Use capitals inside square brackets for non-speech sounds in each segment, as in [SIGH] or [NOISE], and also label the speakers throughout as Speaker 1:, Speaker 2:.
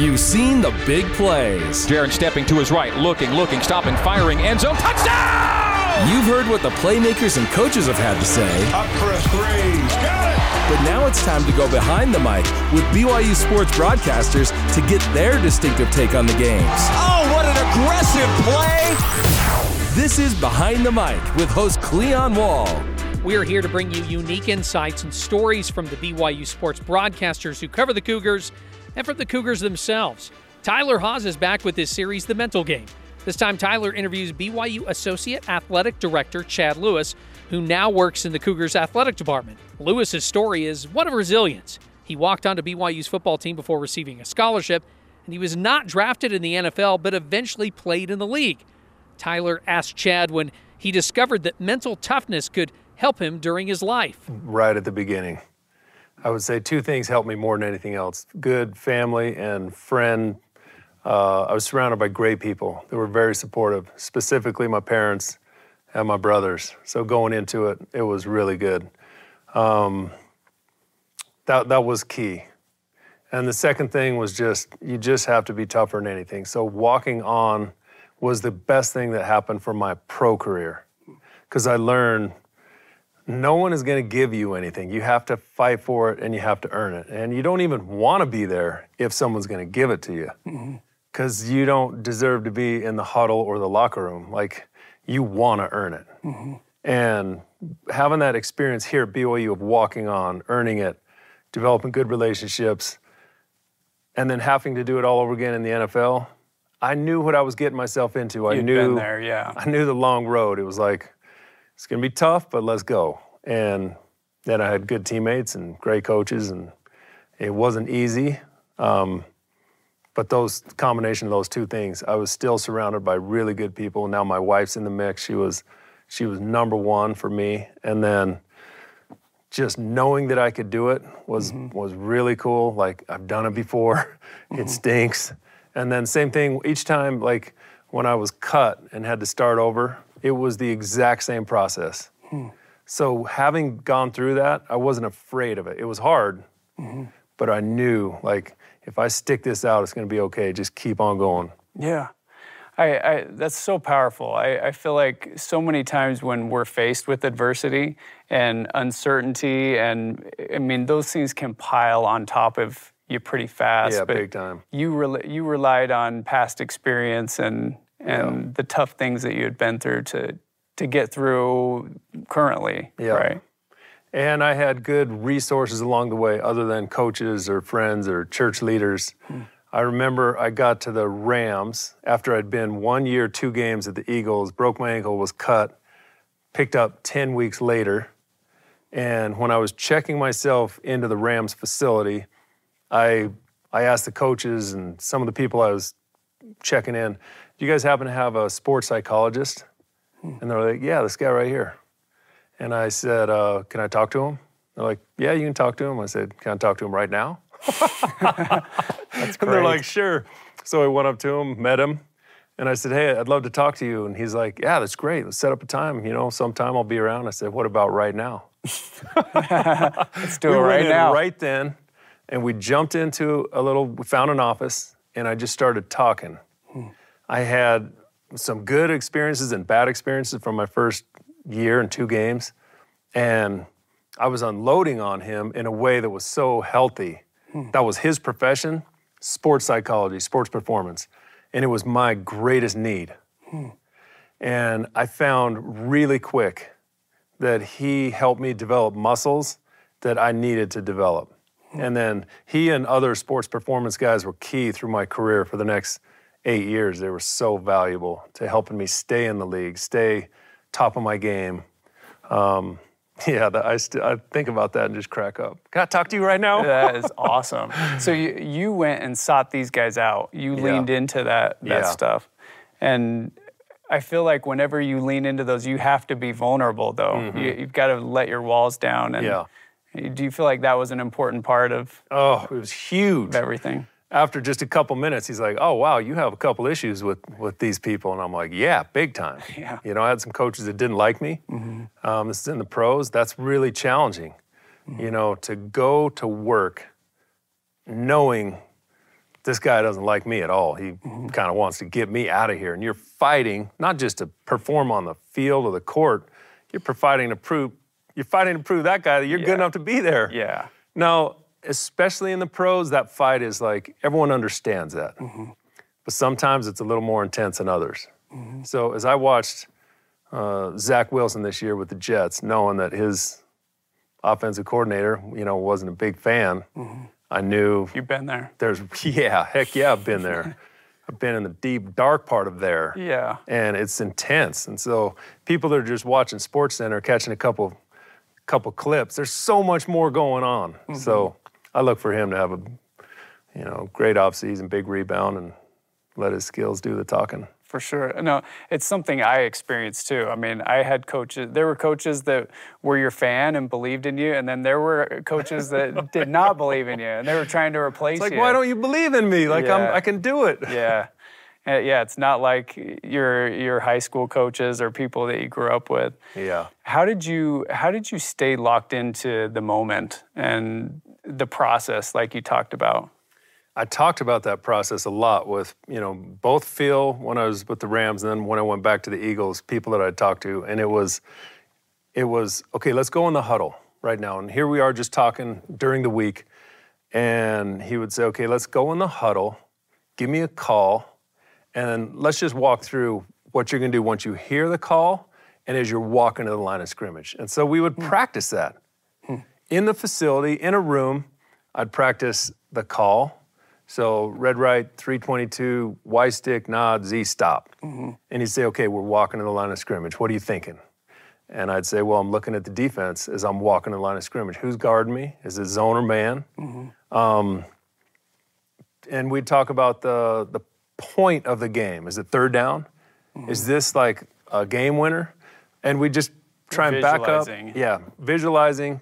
Speaker 1: You've seen the big plays.
Speaker 2: Jaren stepping to his right, looking, looking, stopping, firing, end zone, touchdown!
Speaker 1: You've heard what the playmakers and coaches have had to say.
Speaker 3: Up for a three. Got it!
Speaker 1: But now it's time to go behind the mic with BYU sports broadcasters to get their distinctive take on the games.
Speaker 4: Oh, what an aggressive play!
Speaker 1: This is Behind the Mic with host Cleon Wall.
Speaker 5: We're here to bring you unique insights and stories from the BYU sports broadcasters who cover the Cougars and from the Cougars themselves. Tyler Haws is back with his series, The Mental Game. This time, Tyler interviews BYU Associate Athletic Director Chad Lewis, who now works in the Cougars athletic department. Lewis's story is one of resilience. He walked onto BYU's football team before receiving a scholarship, and he was not drafted in the NFL, but eventually played in the league. Tyler asked Chad when he discovered that mental toughness could help him during his life.
Speaker 6: Right at the beginning. I would say two things helped me more than anything else good family and friend. Uh, I was surrounded by great people that were very supportive, specifically my parents and my brothers. So going into it, it was really good. Um, that, that was key. And the second thing was just, you just have to be tougher than anything. So walking on was the best thing that happened for my pro career because I learned no one is going to give you anything. You have to fight for it and you have to earn it. And you don't even want to be there if someone's going to give it to you because mm-hmm. you don't deserve to be in the huddle or the locker room. Like, you want to earn it. Mm-hmm. And having that experience here at BYU of walking on, earning it, developing good relationships, and then having to do it all over again in the NFL, I knew what I was getting myself into. I
Speaker 7: You'd
Speaker 6: knew
Speaker 7: been there, yeah.
Speaker 6: I knew the long road. It was like, it's going to be tough, but let's go. And then I had good teammates and great coaches, and it wasn't easy. Um, but those combination of those two things, I was still surrounded by really good people. Now my wife's in the mix. She was, she was number one for me. And then just knowing that I could do it was mm-hmm. was really cool. Like I've done it before. [LAUGHS] Mm-hmm. It stinks. And then same thing each time. Like when I was cut and had to start over, it was the exact same process. Hmm. So having gone through that, I wasn't afraid of it. It was hard, mm-hmm. but I knew like if I stick this out, it's going to be okay. Just keep on going.
Speaker 7: Yeah. I, I, that's so powerful. I, I, feel like so many times when we're faced with adversity and uncertainty, and I mean, those things can pile on top of you pretty fast.
Speaker 6: Yeah, big time.
Speaker 7: You, re- you relied on past experience and and yeah. the tough things that you had been through to to get through currently, yeah. right?
Speaker 6: And I had good resources along the way, other than coaches or friends or church leaders. Hmm. I remember I got to the Rams after I'd been one year, two games at the Eagles, broke my ankle, was cut, picked up 10 weeks later. And when I was checking myself into the Rams facility, I, I asked the coaches and some of the people I was checking in, do you guys happen to have a sports psychologist? And they're like, yeah, this guy right here. And I said, uh, can I talk to him? They're like, yeah, you can talk to him. I said, can I talk to him right now? [LAUGHS]
Speaker 7: That's great.
Speaker 6: And they're like, sure. So I went up to him, met him, and I said, hey, I'd love to talk to you. And he's like, yeah, that's great. Let's set up a time. You know, sometime I'll be around. I said, what about right now? [LAUGHS]
Speaker 7: Let's do
Speaker 6: we
Speaker 7: it right now.
Speaker 6: Right then, and we jumped into a little, we found an office, and I just started talking. Hmm. I had some good experiences and bad experiences from my first year and two games. And I was unloading on him in a way that was so healthy. Hmm. That was his profession, sports psychology, sports performance. And it was my greatest need. Hmm. And I found really quick that he helped me develop muscles that I needed to develop. Hmm. And then he and other sports performance guys were key through my career for the next eight years, they were so valuable to helping me stay in the league, stay top of my game. Um, [LAUGHS] yeah, I, st- I think about that and just crack up. Can I talk to you right now?
Speaker 7: that is [LAUGHS] awesome. So you, you went and sought these guys out. You yeah. leaned into that that yeah. stuff, and I feel like whenever you lean into those, you have to be vulnerable. Though mm-hmm. you, have got to let your walls down. And
Speaker 6: yeah.
Speaker 7: Do you feel like that was an important part of?
Speaker 6: Oh, it was huge.
Speaker 7: everything
Speaker 6: after just a couple minutes, he's like, "Oh wow, you have a couple issues with with these people," and I'm like, "Yeah, big time." [LAUGHS]
Speaker 7: Yeah.
Speaker 6: You know, I had some coaches that didn't like me. Mm-hmm. Um, this is in the pros. That's really challenging. Mm-hmm. You know, to go to work knowing this guy doesn't like me at all. He mm-hmm. kind of wants to get me out of here. And you're fighting not just to perform on the field or the court, you're fighting to prove you're fighting to prove that guy that you're yeah. good enough to be there.
Speaker 7: Yeah.
Speaker 6: Now, especially in the pros, that fight is like everyone understands that. Mm-hmm. But sometimes it's a little more intense than others. Mm-hmm. So as I watched uh, Zach Wilson this year with the Jets, knowing that his offensive coordinator, you know, wasn't a big fan, mm-hmm. I knew
Speaker 7: you've been there.
Speaker 6: There's yeah, heck yeah, I've been there. [LAUGHS] I've been in the deep dark part of there.
Speaker 7: Yeah.
Speaker 6: And it's intense. And so people that are just watching Sports Center, catching a couple couple clips, there's so much more going on. Mm-hmm. So I look for him to have a you know, great offseason, big rebound and let his skills do the talking
Speaker 7: for sure. No, it's something I experienced too. I mean, I had coaches. There were coaches that were your fan and believed in you, and then there were coaches that [LAUGHS] did not believe in you, and they were trying to replace
Speaker 6: it's like,
Speaker 7: you.
Speaker 6: why don't you believe in me? Like yeah. i can do it.
Speaker 7: Yeah. Yeah, it's not like your your high school coaches or people that you grew up with.
Speaker 6: Yeah.
Speaker 7: How did you how did you stay locked into the moment and the process like you talked about?
Speaker 6: I talked about that process a lot with, you know, both Phil when I was with the Rams and then when I went back to the Eagles, people that I talked to, and it was, it was okay. Let's go in the huddle right now, and here we are just talking during the week, and he would say, okay, let's go in the huddle, give me a call, and let's just walk through what you're going to do once you hear the call and as you're walking to the line of scrimmage. And so we would hmm. practice that hmm. In the facility in a room. I'd practice the call so red right, 322, Y stick, nod, Z stop. Mm-hmm. And he'd say, okay, we're walking to the line of scrimmage. What are you thinking? And I'd say, well, I'm looking at the defense as I'm walking to the line of scrimmage. Who's guarding me? Is it zone or man? Mm-hmm. Um, and we'd talk about the, the point of the game. Is it third down? Mm-hmm. Is this like a game winner? And we just try and back up. Yeah, visualizing,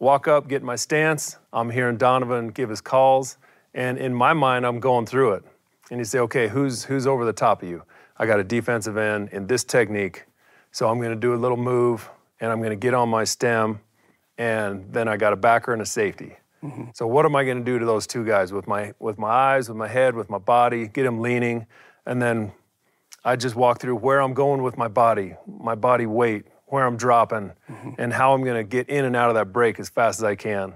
Speaker 6: walk up, get my stance. I'm hearing Donovan give his calls. And in my mind, I'm going through it. And you say, okay, who's, who's over the top of you? I got a defensive end in this technique. So I'm going to do a little move and I'm going to get on my stem. And then I got a backer and a safety. Mm-hmm. So what am I going to do to those two guys with my with my eyes, with my head, with my body, get them leaning, and then I just walk through where I'm going with my body, my body weight, where I'm dropping, mm-hmm. and how I'm going to get in and out of that break as fast as I can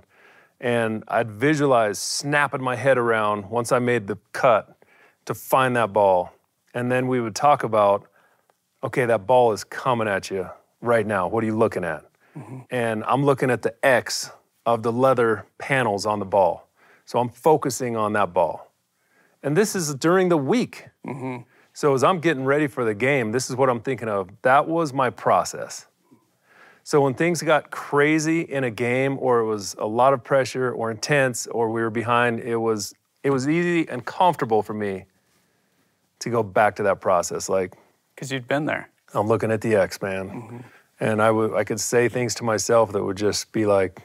Speaker 6: and I'd visualize snapping my head around once I made the cut to find that ball. And then we would talk about, okay, that ball is coming at you right now. What are you looking at? Mm-hmm. And I'm looking at the X of the leather panels on the ball. So I'm focusing on that ball. And this is during the week. Mm-hmm. So as I'm getting ready for the game, this is what I'm thinking of. That was my process. So when things got crazy in a game or it was a lot of pressure or intense or we were behind, it was it was easy and comfortable for me to go back to that process like
Speaker 7: cuz you'd been there.
Speaker 6: I'm looking at the X, man. Mm-hmm. And I would I could say things to myself that would just be like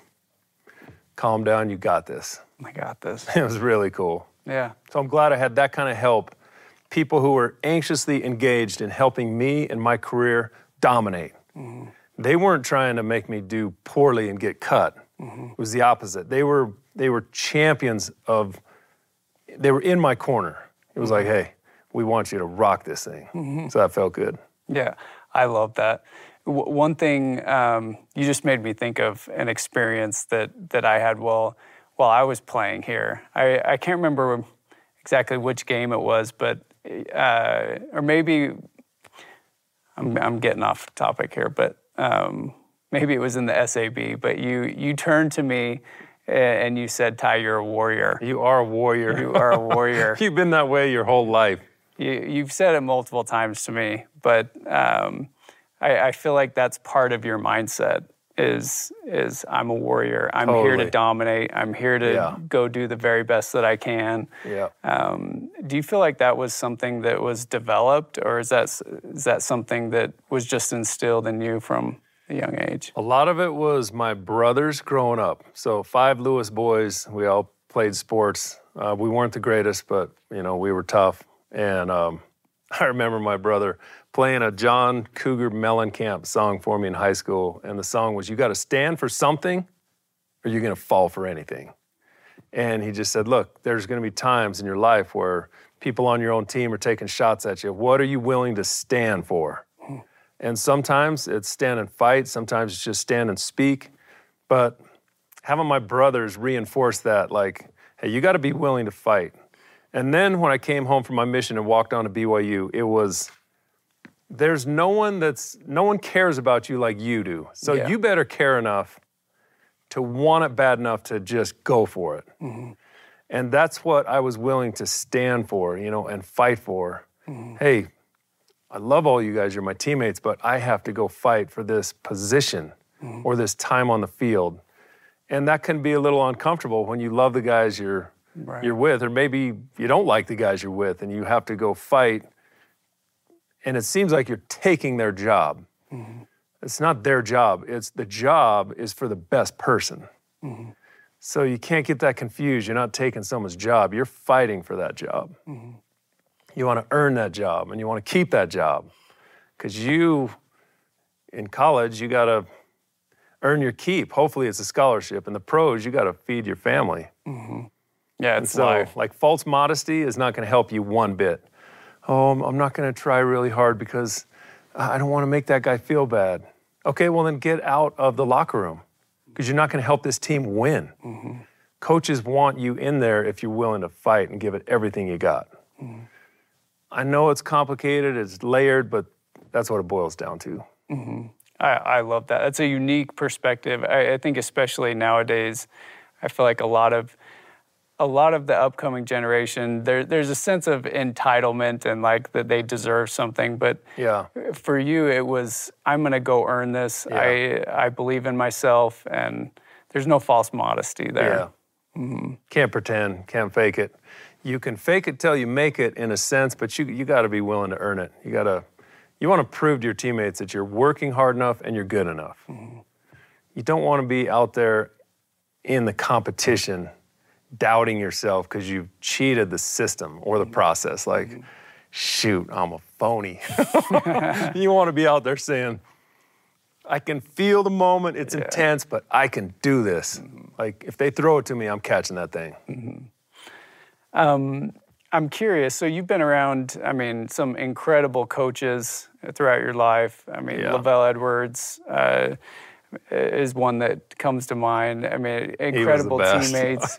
Speaker 6: calm down, you got this.
Speaker 7: I got this. [LAUGHS]
Speaker 6: It was really cool.
Speaker 7: Yeah.
Speaker 6: So I'm glad I had that kind of help. People who were anxiously engaged in helping me and my career dominate. Mm-hmm they weren't trying to make me do poorly and get cut. Mm-hmm. It was the opposite. They were they were champions of. They were in my corner. It was mm-hmm. like, hey, we want you to rock this thing. Mm-hmm. So that felt good.
Speaker 7: Yeah, I love that. W- one thing um, you just made me think of an experience that that I had while while I was playing here. I, I can't remember exactly which game it was, but uh, or maybe I'm, I'm getting off topic here, but um, maybe it was in the SAB, but you you turned to me and you said, "Ty, you're a warrior.
Speaker 6: You are a warrior.
Speaker 7: You are a warrior. [LAUGHS]
Speaker 6: You've been that way your whole life.
Speaker 7: You, have said it multiple times to me, but um, I, I, feel like that's part of your mindset. Is is I'm a warrior. I'm totally. here to dominate. I'm here to yeah. go do the very best that I can.
Speaker 6: Yeah. Um,
Speaker 7: do you feel like that was something that was developed, or is that is that something that was just instilled in you from a young age?
Speaker 6: A lot of it was my brothers growing up. So five Lewis boys. We all played sports. Uh, we weren't the greatest, but you know we were tough. And um, [LAUGHS] I remember my brother playing a John Cougar Mellencamp song for me in high school, and the song was "You got to stand for something, or you're gonna fall for anything." And he just said, Look, there's going to be times in your life where people on your own team are taking shots at you. What are you willing to stand for? And sometimes it's stand and fight, sometimes it's just stand and speak. But having my brothers reinforce that, like, hey, you got to be willing to fight. And then when I came home from my mission and walked on to BYU, it was there's no one that's no one cares about you like you do. So yeah. you better care enough to want it bad enough to just go for it. Mm-hmm. And that's what I was willing to stand for, you know, and fight for. Mm-hmm. Hey, I love all you guys, you're my teammates, but I have to go fight for this position mm-hmm. or this time on the field. And that can be a little uncomfortable when you love the guys you're right. you're with, or maybe you don't like the guys you're with, and you have to go fight. And it seems like you're taking their job. Mm-hmm. It's not their job. It's the job is for the best person. Mm-hmm. So you can't get that confused. You're not taking someone's job. You're fighting for that job. Mm-hmm. You want to earn that job and you want to keep that job. Because you, in college, you got to earn your keep. Hopefully, it's a scholarship. In the pros, you got to feed your family.
Speaker 7: Mm-hmm. Yeah,
Speaker 6: it's so life. like false modesty is not going to help you one bit. Oh, I'm not going to try really hard because I don't want to make that guy feel bad. Okay, well then get out of the locker room because you're not going to help this team win. Mm-hmm. Coaches want you in there if you're willing to fight and give it everything you got. Mm-hmm. I know it's complicated, it's layered, but that's what it boils down to.
Speaker 7: Mm-hmm. I, I, love that. That's a unique perspective. I, I think, especially nowadays, I feel like a lot of a lot of the upcoming generation, there, there's a sense of entitlement and like that they deserve something. But
Speaker 6: yeah.
Speaker 7: for you, it was I'm going to go earn this. Yeah. I I believe in myself, and there's no false modesty there.
Speaker 6: Yeah. Mm-hmm. Can't pretend. Can't fake it. You can fake it till you make it, in a sense, but you you got to be willing to earn it. You got to. You want to prove to your teammates that you're working hard enough and you're good enough. Mm-hmm. You don't want to be out there in the competition doubting yourself because you've cheated the system or the process. Like, mm-hmm. shoot, I'm a phony. [LAUGHS] [LAUGHS] you want to be out there saying, I can feel the moment, it's yeah. intense, but I can do this. Mm-hmm. Like, if they throw it to me, I'm catching that thing.
Speaker 7: Mm-hmm. Um, I'm curious. So you've been around, I mean, some incredible coaches throughout your life. I mean, yeah. LaVell Edwards, uh, is one that comes to mind. I mean, incredible [LAUGHS] teammates.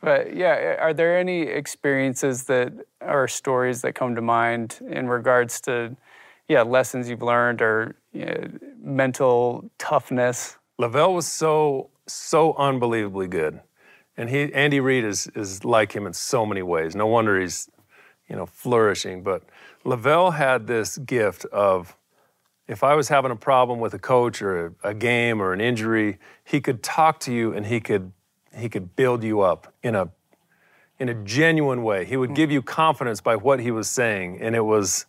Speaker 7: But yeah, are there any experiences that or stories that come to mind in regards to, yeah, lessons you've learned or you know, mental toughness?
Speaker 6: LaVell was so so unbelievably good, and he Andy Reid is is like him in so many ways. No wonder he's, you know, flourishing. But LaVell had this gift of if I was having a problem with a coach or a, a, game or an injury, he could talk to you and he could he could build you up in a in a genuine way. He would give you confidence by what he was saying, and it was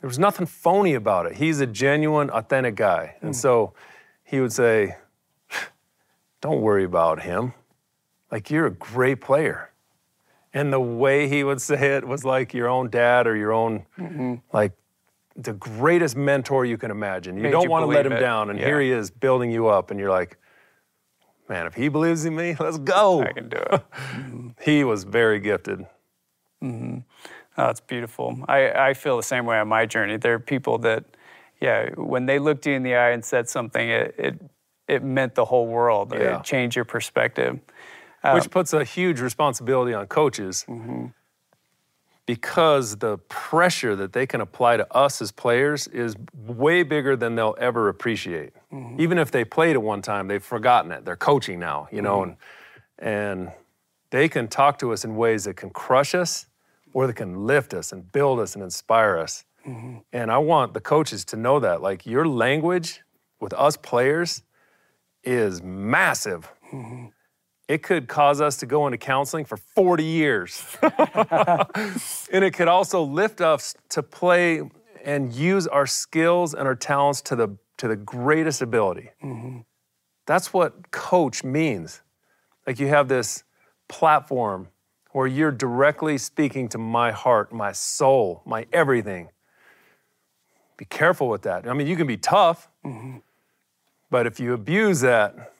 Speaker 6: there was nothing phony about it. He's a genuine, authentic guy, and so he would say, "Don't worry about him. Like you're a great player." And the way he would say it was like your own dad or your own mm-hmm. like the greatest mentor you can imagine. You Made don't want to let him it. down, and yeah. here he is building you up, and you're like, man, if he believes in me, [LAUGHS] let's go.
Speaker 7: I can do it. [LAUGHS]
Speaker 6: he was very gifted.
Speaker 7: Mm-hmm. Oh, that's beautiful. I, I feel the same way on my journey. There are people that, yeah, when they looked you in the eye and said something, it it, it meant the whole world. Yeah. It changed your perspective.
Speaker 6: Um, Which puts a huge responsibility on coaches. Mm-hmm because the pressure that they can apply to us as players is way bigger than they'll ever appreciate. Mm-hmm. Even if they played at one time, they've forgotten it. They're coaching now, you know, mm-hmm. and and they can talk to us in ways that can crush us or that can lift us and build us and inspire us. Mm-hmm. And I want the coaches to know that like your language with us players is massive. Mm-hmm it could cause us to go into counseling for 40 years. [LAUGHS] and it could also lift us to play and use our skills and our talents to the, to the greatest ability. Mm-hmm. That's what coach means. Like you have this platform where you're directly speaking to my heart, my soul, my everything. Be careful with that. I mean, you can be tough, mm-hmm. but if you abuse that,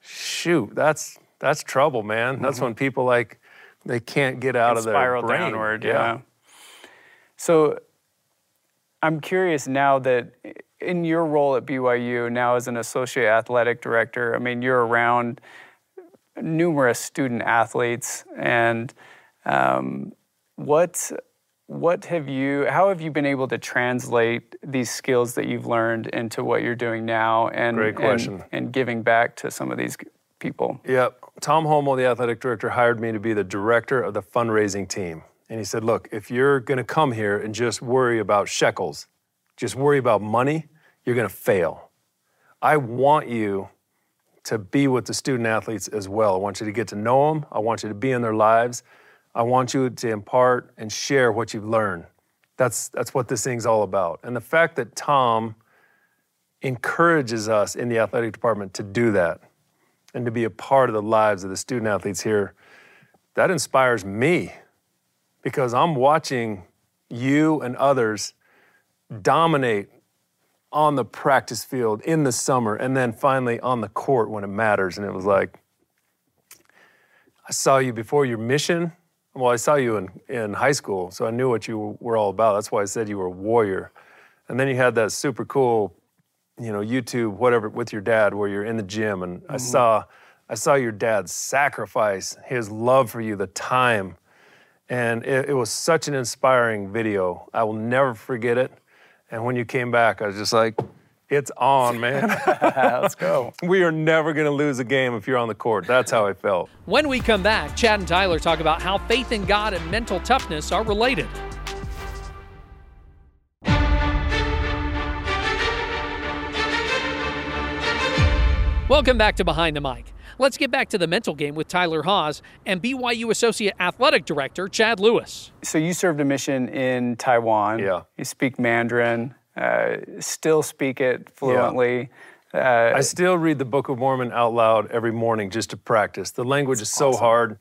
Speaker 6: shoot, that's that's trouble, man. That's mm-hmm. when people like they can't get out of their
Speaker 7: spiral
Speaker 6: brain.
Speaker 7: downward. Yeah. yeah. So I'm curious now that in your role at BYU now as an associate athletic director, I mean you're around numerous student athletes and um, what what have you how have you been able to translate these skills that you've learned into what you're doing now and
Speaker 6: Great question.
Speaker 7: and, and giving back to some of these people?
Speaker 6: Yep. Tom Holmoe the athletic director hired me to be the director of the fundraising team. And he said look if you're going to come here and just worry about shekels just worry about money you're going to fail i want you to be with the student athletes as well i want you to get to know them i want you to be in their lives I want you to impart and share what you've learned. That's, that's what this thing's all about. And the fact that Tom encourages us in the athletic department to do that and to be a part of the lives of the student athletes here, that inspires me because I'm watching you and others dominate on the practice field in the summer and then finally on the court when it matters. And it was like, I saw you before your mission well, I saw you in, in high school, so I knew what you were all about. That's why I said you were a warrior. And then you had that super cool, you know, YouTube, whatever, with your dad, where you're in the gym, and mm-hmm. I saw, I saw your dad sacrifice his love for you, the time, and it, it was such an inspiring video. I will never forget it. And when you came back, I was just like, it's on, man. [LAUGHS]
Speaker 7: Let's go. [LAUGHS]
Speaker 6: we are never going to lose a game if you're on the court. That's how I felt.
Speaker 5: When we come back, Chad and Tyler talk about how faith in God and mental toughness are related. Welcome back to Behind the Mic. Let's get back to the mental game with Tyler Haws and BYU Associate Athletic Director Chad Lewis.
Speaker 7: So you served a mission in Taiwan.
Speaker 6: Yeah.
Speaker 7: You speak Mandarin. Uh, still speak it fluently. Yeah.
Speaker 6: Uh, I still read the Book of Mormon out loud every morning just to practice. The language is so awesome. hard.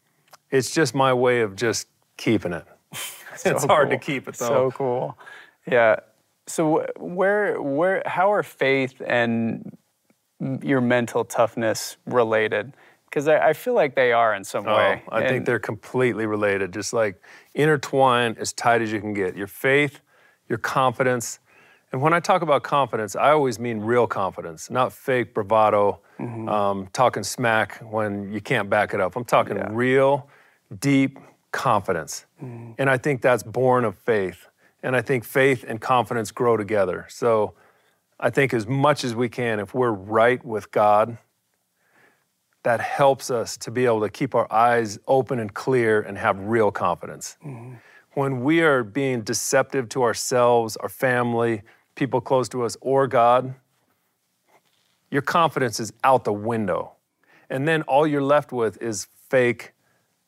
Speaker 6: It's just my way of just keeping it. [LAUGHS] so it's hard
Speaker 7: cool.
Speaker 6: to keep it though.
Speaker 7: So cool. Yeah. So where where how are faith and your mental toughness related? Because I, I, feel like they are in some
Speaker 6: oh,
Speaker 7: way.
Speaker 6: I and think they're completely related. Just like intertwined as tight as you can get. Your faith, your confidence, and when I talk about confidence, I always mean real confidence, not fake bravado, mm-hmm. um, talking smack when you can't back it up. I'm talking yeah. real, deep confidence. Mm-hmm. And I think that's born of faith. And I think faith and confidence grow together. So I think as much as we can, if we're right with God, that helps us to be able to keep our eyes open and clear and have real confidence. Mm-hmm. When we are being deceptive to ourselves, our family, people close to us or God, your confidence is out the window. And then all you're left with is fake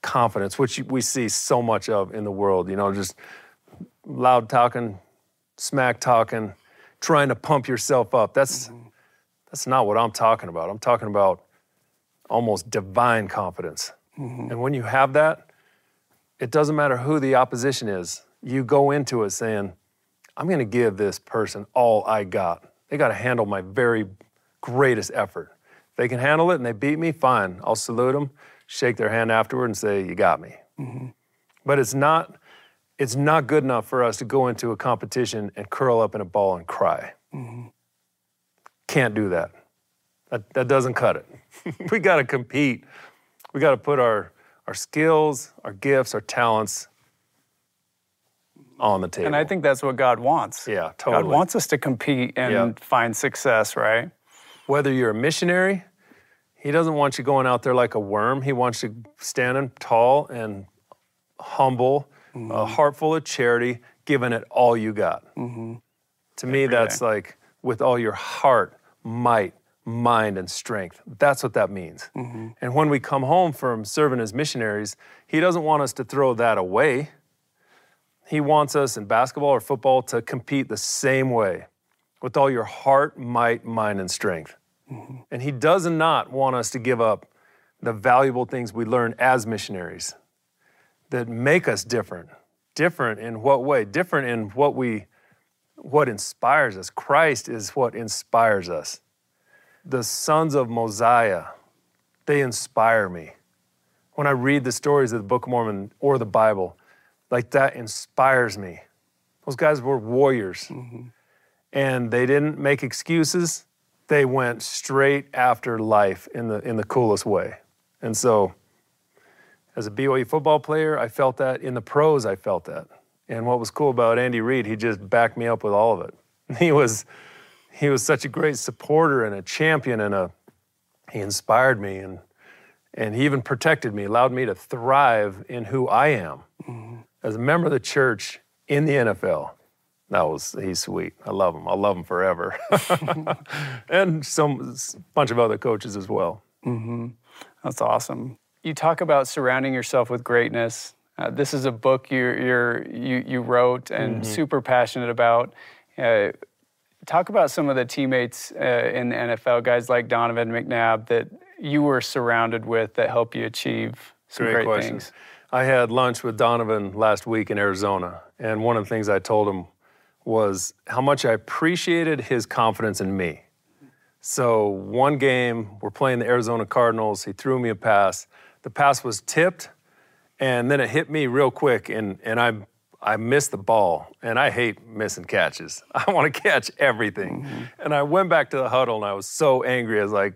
Speaker 6: confidence, which we see so much of in the world, you know, just loud talking, smack talking, trying to pump yourself up. That's mm-hmm. that's not what I'm talking about. I'm talking about almost divine confidence. Mm-hmm. And when you have that, it doesn't matter who the opposition is. You go into it saying, I'm going to give this person all I got. They got to handle my very greatest effort. If they can handle it and they beat me, fine. I'll salute them, shake their hand afterward, and say, "You got me." Mm-hmm. But it's not. It's not good enough for us to go into a competition and curl up in a ball and cry. Mm-hmm. Can't do that. That, that doesn't cut it. [LAUGHS] we got to compete. We got to put our, our skills, our gifts, our talents on the table.
Speaker 7: And I think that's what God wants.
Speaker 6: Yeah, totally.
Speaker 7: God wants us to compete and find success, right?
Speaker 6: Whether you're a missionary, He doesn't want you going out there like a worm. He wants you standing tall and humble, mm-hmm. a heart full of charity, giving it all you got. Mm-hmm. To me, that's day. like with all your heart, might, mind, and strength. That's what that means. Mm-hmm. And when we come home from serving as missionaries, He doesn't want us to throw that away. He wants us in basketball or football to compete the same way with all your heart, might, mind, and strength. Mm-hmm. And He does not want us to give up the valuable things we learn as missionaries that make us different. Different in what way? Different in what we what inspires us. Christ is what inspires us. The sons of Mosiah, they inspire me. when I read the stories of the Book of Mormon or the Bible, like that inspires me. Those guys were warriors. Mm-hmm. And they didn't make excuses. They went straight after life in the in the coolest way. And so as a BYU football player, I felt that. In the pros, I felt that. And what was cool about Andy Reid, he just backed me up with all of it. [LAUGHS] He was he was such a great supporter and a champion and a he inspired me and and he even protected me, allowed me to thrive in who I am mm-hmm. as a member of the church in the NFL. That was he's sweet. I love him. I'll love him forever. [LAUGHS] [LAUGHS] and some bunch of other coaches as well.
Speaker 7: Mm-hmm. That's awesome. You talk about surrounding yourself with greatness. Uh, this is a book you you you wrote and mm-hmm. super passionate about. Uh, talk about some of the teammates uh, in the NFL, guys like Donovan McNabb, that you were surrounded with that helped you achieve some great, great things?
Speaker 6: I had lunch with Donovan last week in Arizona, and one of the things I told him was how much I appreciated his confidence in me. So, one game, we're playing the Arizona Cardinals. He threw me a pass. The pass was tipped, and then it hit me real quick, and, and I, I missed the ball. And I hate missing catches. [LAUGHS] I want to catch everything. Mm-hmm. And I went back to the huddle, and I was so angry. I was like,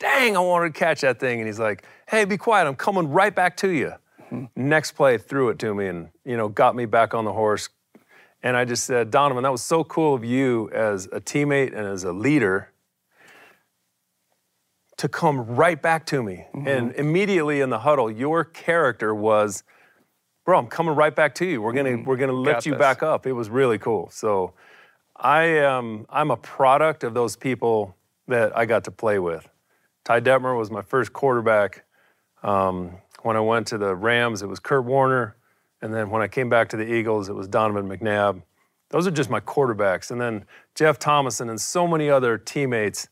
Speaker 6: dang, I wanted to catch that thing. And he's like, hey, be quiet. I'm coming right back to you. Mm-hmm. Next play, threw it to me and, you know, got me back on the horse. And I just said, Donovan, that was so cool of you as a teammate and as a leader to come right back to me. Mm-hmm. And immediately in the huddle, your character was, bro, I'm coming right back to you. We're gonna, mm-hmm. we're gonna lift Got you this. back up. It was really cool. So I am, I'm a product of those people that I got to play with. Ty Detmer was my first quarterback. Um, when I went to the Rams, it was Kurt Warner. And then when I came back to the Eagles, it was Donovan McNabb. Those are just my quarterbacks. And then Jeff Thomason and so many other teammates,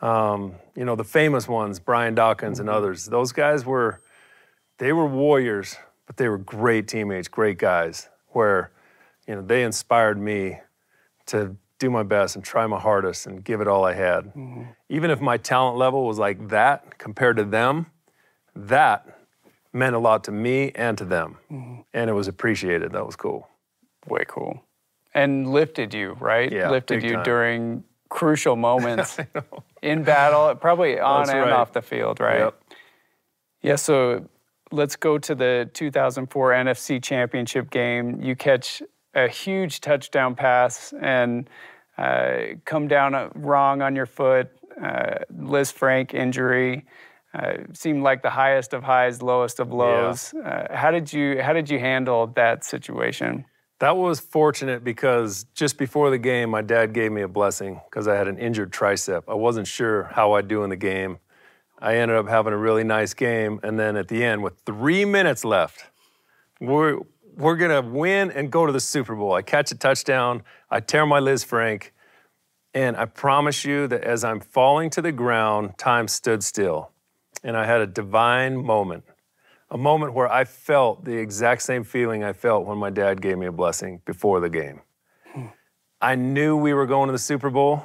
Speaker 6: um, you know, the famous ones, Brian Dawkins and others. Those guys were, they were warriors, but they were great teammates, great guys, where, you know, they inspired me to do my best and try my hardest and give it all I had. Mm-hmm. Even if my talent level was like that compared to them, that meant a lot to me and to them. Mm-hmm. And it was appreciated. That was cool.
Speaker 7: Way cool. And lifted you, right?
Speaker 6: Yeah.
Speaker 7: Lifted you
Speaker 6: time.
Speaker 7: during crucial moments [LAUGHS] in battle, probably on
Speaker 6: That's
Speaker 7: and
Speaker 6: right.
Speaker 7: off the field, right?
Speaker 6: Yep.
Speaker 7: Yeah, so let's go to the 2004 NFC Championship game. You catch a huge touchdown pass and uh, come down uh, wrong on your foot, uh, Frank injury. Uh, seemed like the highest of highs, lowest of lows. Yeah. Uh, how did you how did you handle that situation?
Speaker 6: That was fortunate because just before the game, my dad gave me a blessing because I had an injured tricep. I wasn't sure how I'd do in the game. I ended up having a really nice game, and then at the end, with three minutes left, we're we're gonna win and go to the Super Bowl. I catch a touchdown, I tear my Lisfranc. and I promise you that as I'm falling to the ground, time stood still. And I had a divine moment, a moment where I felt the exact same feeling I felt when my dad gave me a blessing before the game. I knew we were going to the Super Bowl,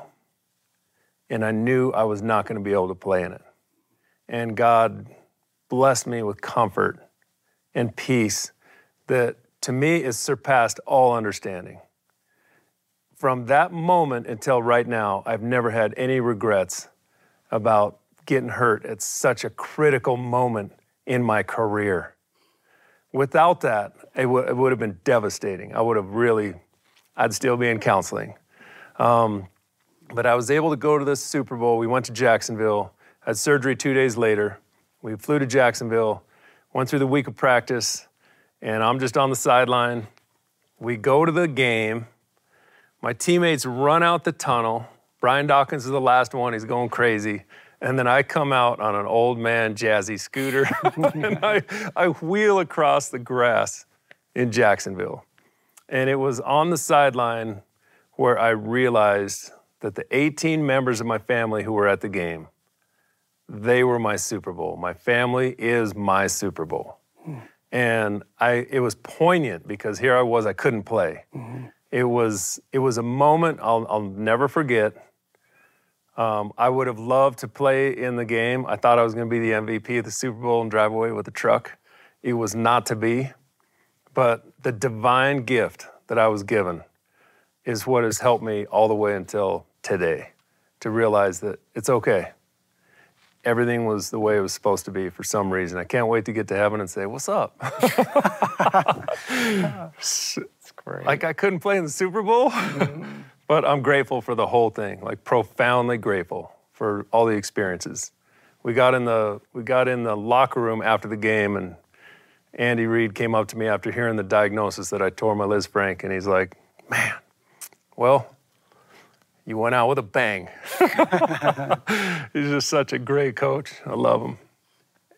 Speaker 6: and I knew I was not going to be able to play in it. And God blessed me with comfort and peace that to me is surpassed all understanding. From that moment until right now, I've never had any regrets about getting hurt at such a critical moment in my career. Without that, it, w- it would have been devastating. I would have really, I'd still be in counseling. Um, but I was able to go to the Super Bowl. We went to Jacksonville, had surgery two days later. We flew to Jacksonville, went through the week of practice, and I'm just on the sideline. We go to the game. My teammates run out the tunnel. Brian Dawkins is the last one. He's going crazy. And then I come out on an old man jazzy scooter [LAUGHS] and I, I wheel across the grass in Jacksonville. And it was on the sideline where I realized that the 18 members of my family who were at the game, they were my Super Bowl. My family is my Super Bowl. And I, it was poignant because here I was, I couldn't play. Mm-hmm. It was, it was a moment I'll, I'll never forget. Um, I would have loved to play in the game. I thought I was going to be the MVP of the Super Bowl and drive away with the truck. It was not to be. But the divine gift that I was given is what has helped me all the way until today to realize that it's okay. Everything was the way it was supposed to be for some reason. I can't wait to get to heaven and say, What's up? [LAUGHS] [LAUGHS]
Speaker 7: It's great.
Speaker 6: like I couldn't play in the Super Bowl, but I'm grateful for the whole thing, like profoundly grateful for all the experiences. We got in the we got in the locker room after the game and Andy Reid came up to me after hearing the diagnosis that I tore my Liz Lisfranc and he's like, "Man, well, you went out with a bang." [LAUGHS] he's just such a great coach. I love him.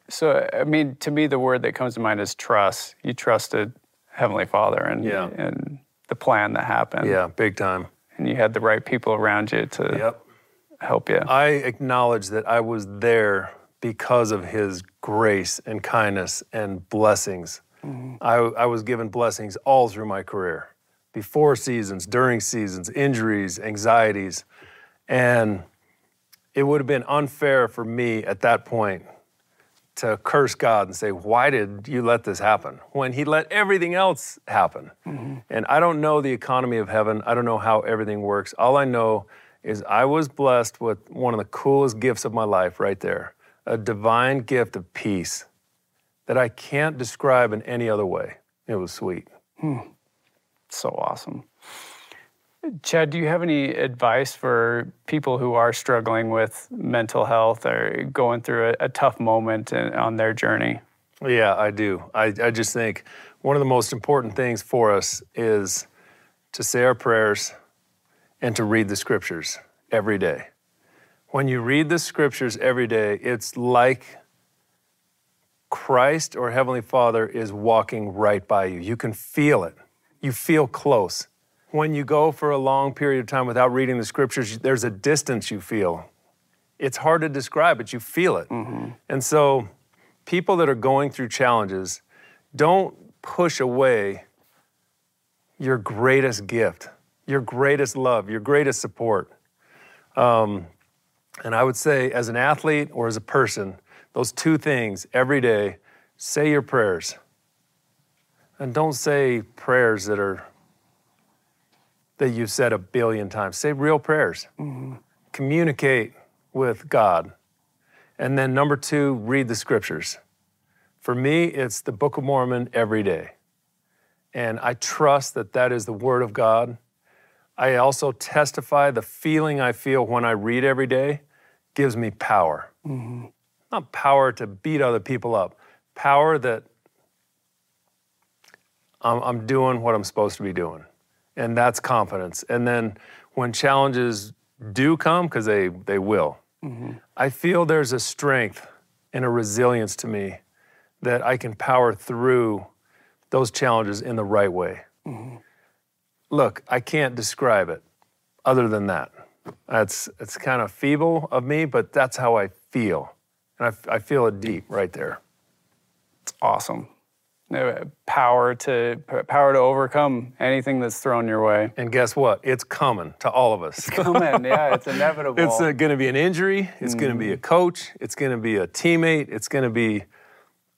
Speaker 7: So, I mean, to me, the word that comes to mind is trust. You trusted Heavenly Father and,
Speaker 6: Yeah.
Speaker 7: and the plan that happened.
Speaker 6: Yeah, big time.
Speaker 7: And you had the right people around you to
Speaker 6: Yep.
Speaker 7: help you.
Speaker 6: I acknowledge that I was there because of his grace and kindness and blessings. Mm-hmm. I, I was given blessings all through my career before seasons, during seasons, injuries, anxieties. And it would have been unfair for me at that point to curse God and say, Why did you let this happen? When He let everything else happen. Mm-hmm. And I don't know the economy of heaven. I don't know how everything works. All I know is I was blessed with one of the coolest gifts of my life right there a divine gift of peace that I can't describe in any other way. It was sweet. Hmm.
Speaker 7: So awesome. Chad, do you have any advice for people who are struggling with mental health or going through a, a tough moment in, on their journey?
Speaker 6: Yeah, I do. I, I just think one of the most important things for us is to say our prayers and to read the scriptures every day. When you read the scriptures every day, it's like Christ or Heavenly Father is walking right by you. You can feel it, you feel close. When you go for a long period of time without reading the scriptures, there's a distance you feel. It's hard to describe, but you feel it. And so, people that are going through challenges, don't push away your greatest gift, your greatest love, your greatest support. Um, and I would say, as an athlete or as a person, those two things every day say your prayers. And don't say prayers that are that you've said a billion times. Say real prayers. Communicate with God. And then number two, read the scriptures. For me, it's the Book of Mormon every day. And I trust that that is the Word of God. I also testify the feeling I feel when I read every day gives me power. Not power to beat other people up, power that I'm, I'm doing what I'm supposed to be doing. And that's confidence. And then when challenges do come, because they, they will, mm-hmm. I feel there's a strength and a resilience to me that I can power through those challenges in the right way. Mm-hmm. Look, I can't describe it other than that. That's it's kind of feeble of me, but that's how I feel. And I feel it deep right there.
Speaker 7: It's awesome. Uh, Power to power to overcome anything that's thrown your way.
Speaker 6: And guess what? It's coming to all of us.
Speaker 7: Coming, yeah, it's [LAUGHS] inevitable.
Speaker 6: It's uh, going to be an injury. It's going to be a mm. coach. It's going to be a teammate. It's going to be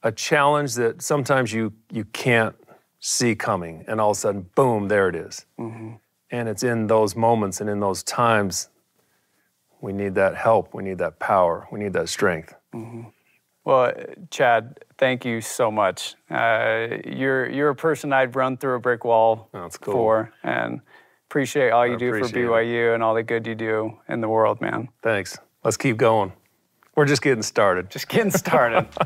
Speaker 6: a challenge that sometimes you you can't see coming, and all of a sudden, boom, there it is. Mm-hmm. And it's in those moments and in those times we need that help. We need that power. We need that strength. Mm-hmm.
Speaker 7: Well, Chad, thank you so much. Uh, you're you're a person I'd run through a brick wall
Speaker 6: That's cool.
Speaker 7: for, and appreciate all you do for
Speaker 6: appreciate it.
Speaker 7: BYU and all the good you do in the world, man.
Speaker 6: Thanks. Let's keep going. We're just getting started.
Speaker 7: Just getting started. [LAUGHS]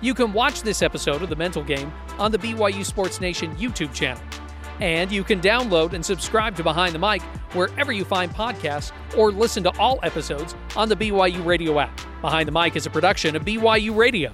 Speaker 5: You can watch this episode of The Mental Game on the BYU Sports Nation YouTube channel. And you can download and subscribe to Behind the Mic wherever you find podcasts or listen to all episodes on the BYU Radio app. Behind the Mic is a production of BYU Radio.